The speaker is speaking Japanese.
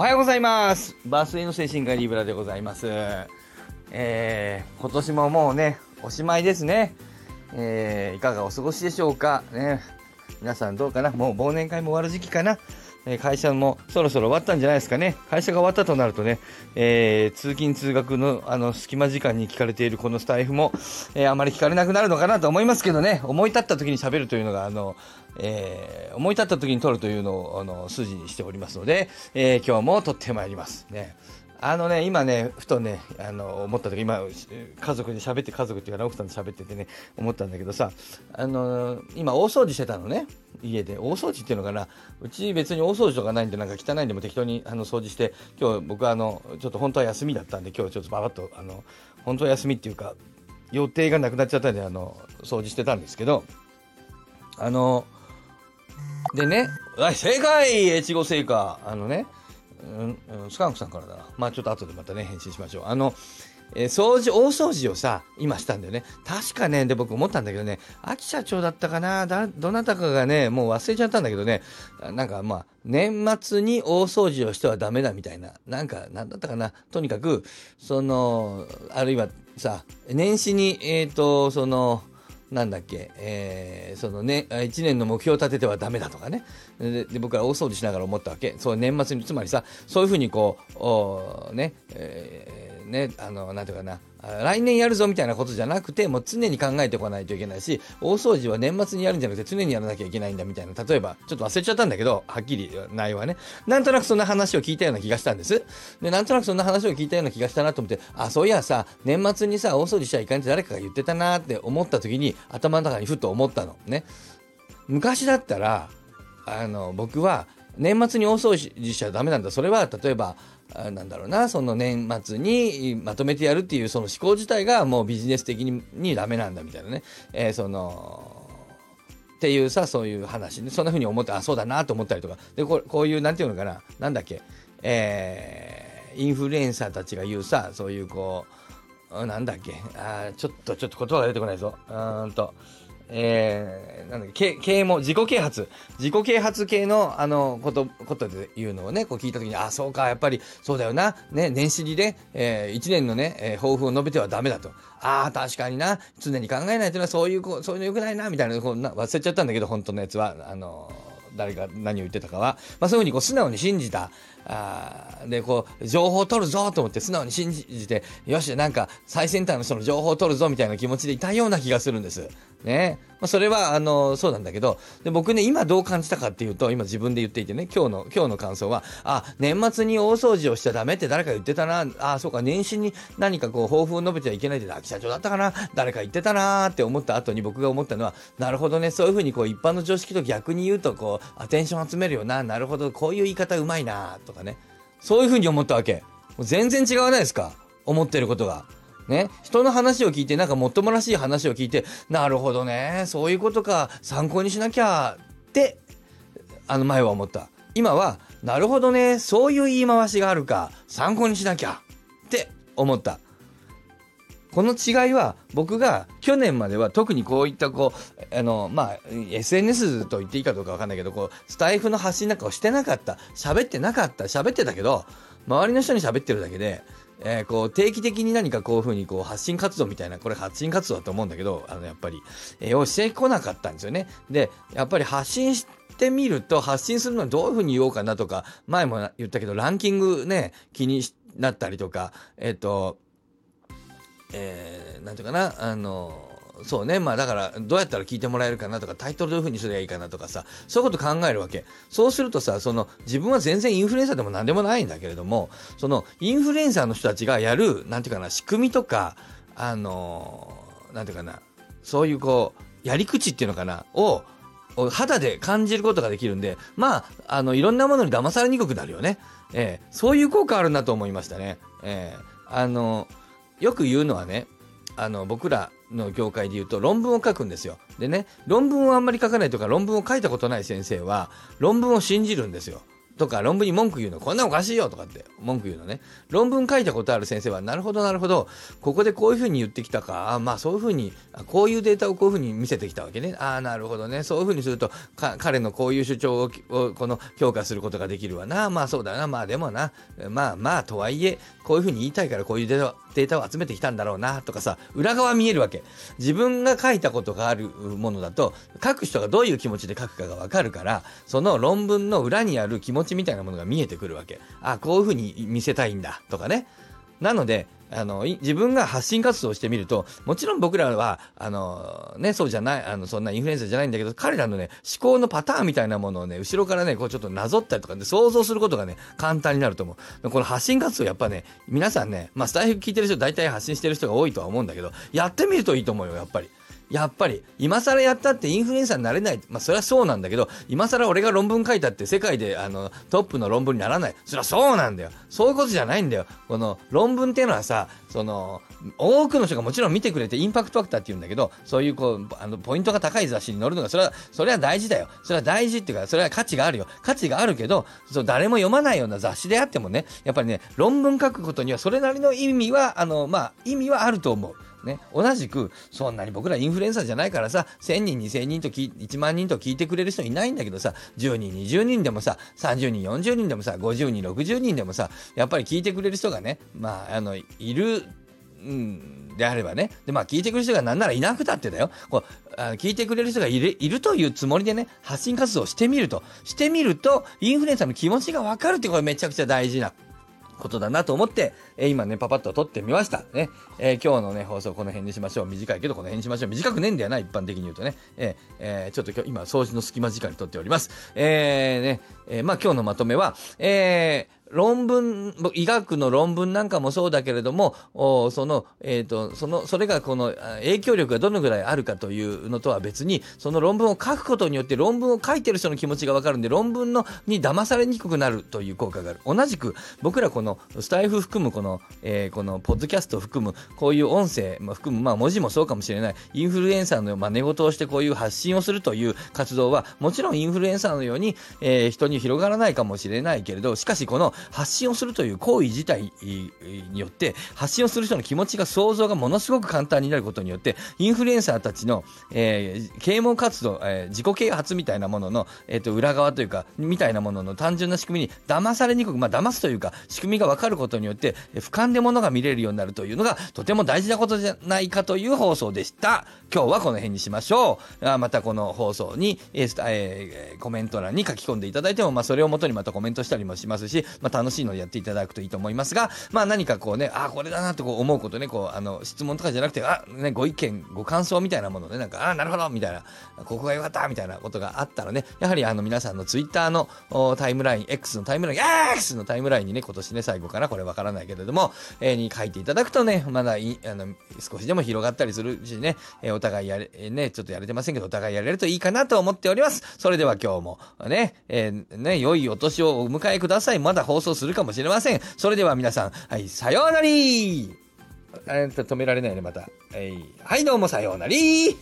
おはようございます。バースデーの精神科リブラでございます。えー、今年ももうねおしまいですね。えー、いかがお過ごしでしょうか。ね。皆さんどうかな。もう忘年会も終わる時期かな。え会社もそろそろ終わったんじゃないですかね。会社が終わったとなるとね、えー、通勤通学のあの隙間時間に聞かれているこのスタイフも、えー、あまり聞かれなくなるのかなと思いますけどね、思い立った時に喋るというのが、あの、えー、思い立った時に撮るというのを、あの、筋にしておりますので、え今日も撮ってまいります。ね。あのね、今ね、ふとね、あの、思った時、今、家族で喋って、家族っていうか、奥さんと喋っててね、思ったんだけどさ、あの、今、大掃除してたのね、家で。大掃除っていうのかな、うち別に大掃除とかないんで、なんか汚いんでも適当にあの掃除して、今日僕はあの、ちょっと本当は休みだったんで、今日ちょっとばばっと、あの、本当は休みっていうか、予定がなくなっちゃったんで、あの、掃除してたんですけど、あの、でね、はい、正解越後製菓あのね、うん、スカンクさんからだな。まあちょっと後でまたね、返信しましょう。あの、えー、掃除、大掃除をさ、今したんだよね。確かね、で僕思ったんだけどね、秋社長だったかな、だ、どなたかがね、もう忘れちゃったんだけどね、なんかまあ、年末に大掃除をしてはダメだみたいな、なんか、なんだったかな、とにかく、その、あるいはさ、年始に、えっ、ー、と、その、なんだっけ、えー、そのね、1年の目標を立ててはダメだとかね。で僕は大掃除しながら思ったわけ。そう、年末に、つまりさ、そういうふうにこう、おね、えー、ね、あの、なんていうかな、来年やるぞみたいなことじゃなくて、もう常に考えておかないといけないし、大掃除は年末にやるんじゃなくて常にやらなきゃいけないんだみたいな、例えば、ちょっと忘れちゃったんだけど、はっきり内容はね、なんとなくそんな話を聞いたような気がしたんです。で、なんとなくそんな話を聞いたような気がしたなと思って、あ、そういやさ、年末にさ、大掃除しちゃいかんって誰かが言ってたなって思った時に、頭の中にふと思ったの。ね。昔だったら、あの、僕は、年末に大掃除しちゃダメなんだ。それは、例えば、なんだろうな、その年末にまとめてやるっていうその思考自体がもうビジネス的ににダメなんだみたいなね。えー、その、っていうさ、そういう話ね。そんな風に思って、あ、そうだなと思ったりとか。で、ここういう、なんていうのかな、なんだっけ、えー、インフルエンサーたちが言うさ、そういうこう、なんだっけ、あちょっと、ちょっと言葉が出てこないぞ。うんと、えー、なんだっけ、啓蒙、自己啓発、自己啓発系の、あの、こと、ことで言うのをね、こう聞いたときに、あ、そうか、やっぱり、そうだよな、ね、年始にね、えー、一年のね、えー、抱負を述べてはダメだと。ああ、確かにな、常に考えないというのは、そういう、そういうのよくないな、みたいな、こうな忘れちゃったんだけど、本当のやつは、あの誰が何を言ってたかは、まあ、そういうふうにこう素直に信じた。あでこう情報を取るぞと思って素直に信じてよしなんか最先端の人の情報を取るぞみたいな気持ちでいたような気がするんです。ね。まあ、それは、あの、そうなんだけど、で、僕ね、今どう感じたかっていうと、今自分で言っていてね、今日の、今日の感想は、あ、年末に大掃除をしちゃダメって誰か言ってたな、あ、そうか、年始に何かこう、抱負を述べてはいけないって、秋社長だったかな、誰か言ってたなって思った後に僕が思ったのは、なるほどね、そういうふうにこう、一般の常識と逆に言うと、こう、アテンション集めるよな、なるほど、こういう言い方うまいなととかね。そういうふうに思ったわけ。全然違わないですか思ってることが。ね、人の話を聞いて、なんかもっともらしい話を聞いて、なるほどね、そういうことか、参考にしなきゃって、あの前は思った。今は、なるほどね、そういう言い回しがあるか、参考にしなきゃって思った。この違いは僕が去年までは特にこういったこうあのまあ SNS と言っていいかどうかわかんないけどこうスタイフの発信なんかをしてなかった喋ってなかった喋ってたけど周りの人に喋ってるだけでえー、こう定期的に何かこういうふうにこう発信活動みたいな、これ発信活動だと思うんだけど、あのやっぱり、えー、をしてこなかったんですよね。で、やっぱり発信してみると、発信するのはどういうふうに言おうかなとか、前も言ったけど、ランキングね、気になったりとか、えっ、ー、と、えー、なんていうかな、あのそうね。まあだから、どうやったら聞いてもらえるかなとか、タイトルどういう風にすればいいかなとかさ、そういうこと考えるわけ。そうするとさ、その、自分は全然インフルエンサーでも何でもないんだけれども、その、インフルエンサーの人たちがやる、なんていうかな、仕組みとか、あのー、なんていうかな、そういうこう、やり口っていうのかな、を、肌で感じることができるんで、まあ、あの、いろんなものに騙されにくくなるよね。えー、そういう効果あるなと思いましたね。ええー、あの、よく言うのはね、あの、僕ら、の業界で言うと論文を書くんですよ。でね、論文をあんまり書かないとか論文を書いたことない先生は論文を信じるんですよ。とか論文に文句言うの、こんなおかしいよとかって文句言うのね。論文書いたことある先生は、なるほどなるほど、ここでこういうふうに言ってきたか、あまあそういうふうに、こういうデータをこういうふうに見せてきたわけね。ああ、なるほどね。そういうふうにすると、彼のこういう主張をこの評価することができるわな。まあそうだな。まあでもな。まあまあとはいえ、こういうふうに言いたいからこういうデータデータを集めてきたんだろうなとかさ、裏側見えるわけ。自分が書いたことがあるものだと、書く人がどういう気持ちで書くかがわかるから、その論文の裏にある気持ちみたいなものが見えてくるわけ。あ、こういうふうに見せたいんだとかね。なので、あの、自分が発信活動をしてみると、もちろん僕らは、あの、ね、そうじゃない、あの、そんなインフルエンサーじゃないんだけど、彼らのね、思考のパターンみたいなものをね、後ろからね、こうちょっとなぞったりとかで想像することがね、簡単になると思う。この発信活動やっぱね、皆さんね、まあ、スタイフ聞いてる人大体発信してる人が多いとは思うんだけど、やってみるといいと思うよ、やっぱり。やっぱり、今更やったってインフルエンサーになれない。まあ、それはそうなんだけど、今更俺が論文書いたって世界で、あの、トップの論文にならない。それはそうなんだよ。そういうことじゃないんだよ。この、論文っていうのはさ、その、多くの人がもちろん見てくれてインパクトファクターって言うんだけど、そういうこう、あの、ポイントが高い雑誌に載るのが、それは、それは大事だよ。それは大事っていうか、それは価値があるよ。価値があるけど、そう、誰も読まないような雑誌であってもね、やっぱりね、論文書くことにはそれなりの意味は、あの、まあ、意味はあると思う。ね、同じく、そんなに僕らインフルエンサーじゃないからさ、1000人、2000人と1万人と聞いてくれる人いないんだけどさ、10人、20人でもさ、30人、40人でもさ、50人、60人でもさ、やっぱり聞いてくれる人がね、まあ、あの、いる、うん、であればね。で、まあ、聞いてくれる人がなんならいなくたってだよ。こうあ聞いてくれる人がいるいるというつもりでね、発信活動をしてみると。してみると、インフルエンサーの気持ちがわかるってこれめちゃくちゃ大事なことだなと思って、えー、今ね、パパッと撮ってみました。ね。えー、今日のね、放送この辺にしましょう。短いけどこの辺にしましょう。短くねえんだよな、一般的に言うとね。えー、えー、ちょっと今日、今、掃除の隙間時間に撮っております。えー、ね、えー、まあ今日のまとめは、えー、論文、医学の論文なんかもそうだけれども、その、えっ、ー、と、その、それがこの影響力がどのぐらいあるかというのとは別に、その論文を書くことによって論文を書いてる人の気持ちがわかるんで、論文のに騙されにくくなるという効果がある。同じく、僕らこのスタイフ含むこの、えー、このポッドキャスト含む、こういう音声、まあ、含む、まあ文字もそうかもしれない、インフルエンサーの真似事をしてこういう発信をするという活動は、もちろんインフルエンサーのように、えー、人に広がらないかもしれないけれど、しかしこの発信をするという行為自体によって発信をする人の気持ちが想像がものすごく簡単になることによってインフルエンサーたちの、えー、啓蒙活動、えー、自己啓発みたいなものの、えーと、裏側というかみたいなものの単純な仕組みに騙されにくくまあ騙すというか仕組みが分かることによって俯瞰でものが見れるようになるというのがとても大事なことじゃないかという放送でした。今日はこの辺にしましょう。あまたこの放送に、えーえー、コメント欄に書き込んでいただいても、まあ、それをもとにまたコメントしたりもしますし、まあ、楽しいのでやっていただくといいと思いますが、まあ何かこうね、あ、これだなとこう思うことね、こう、あの、質問とかじゃなくて、あ、ね、ご意見、ご感想みたいなもので、なんか、あ、なるほどみたいな、ここが良かったみたいなことがあったらね、やはりあの皆さんのツイッターのタイムライン、X のタイムライン、X のタイムラインにね、今年ね、最後かな、これわからないけれども、えー、に書いていただくとね、まだい、あの、少しでも広がったりするしね、えー、お互いやれ、えー、ね、ちょっとやれてませんけど、お互いやれるといいかなと思っております。それでは今日も、ね、えー、ね、良いお年をお迎えください。まだ放放送するかもしれません。それでは皆さん、はい、さようなりあれ止められないね、また。はい、はい、どうもさようなら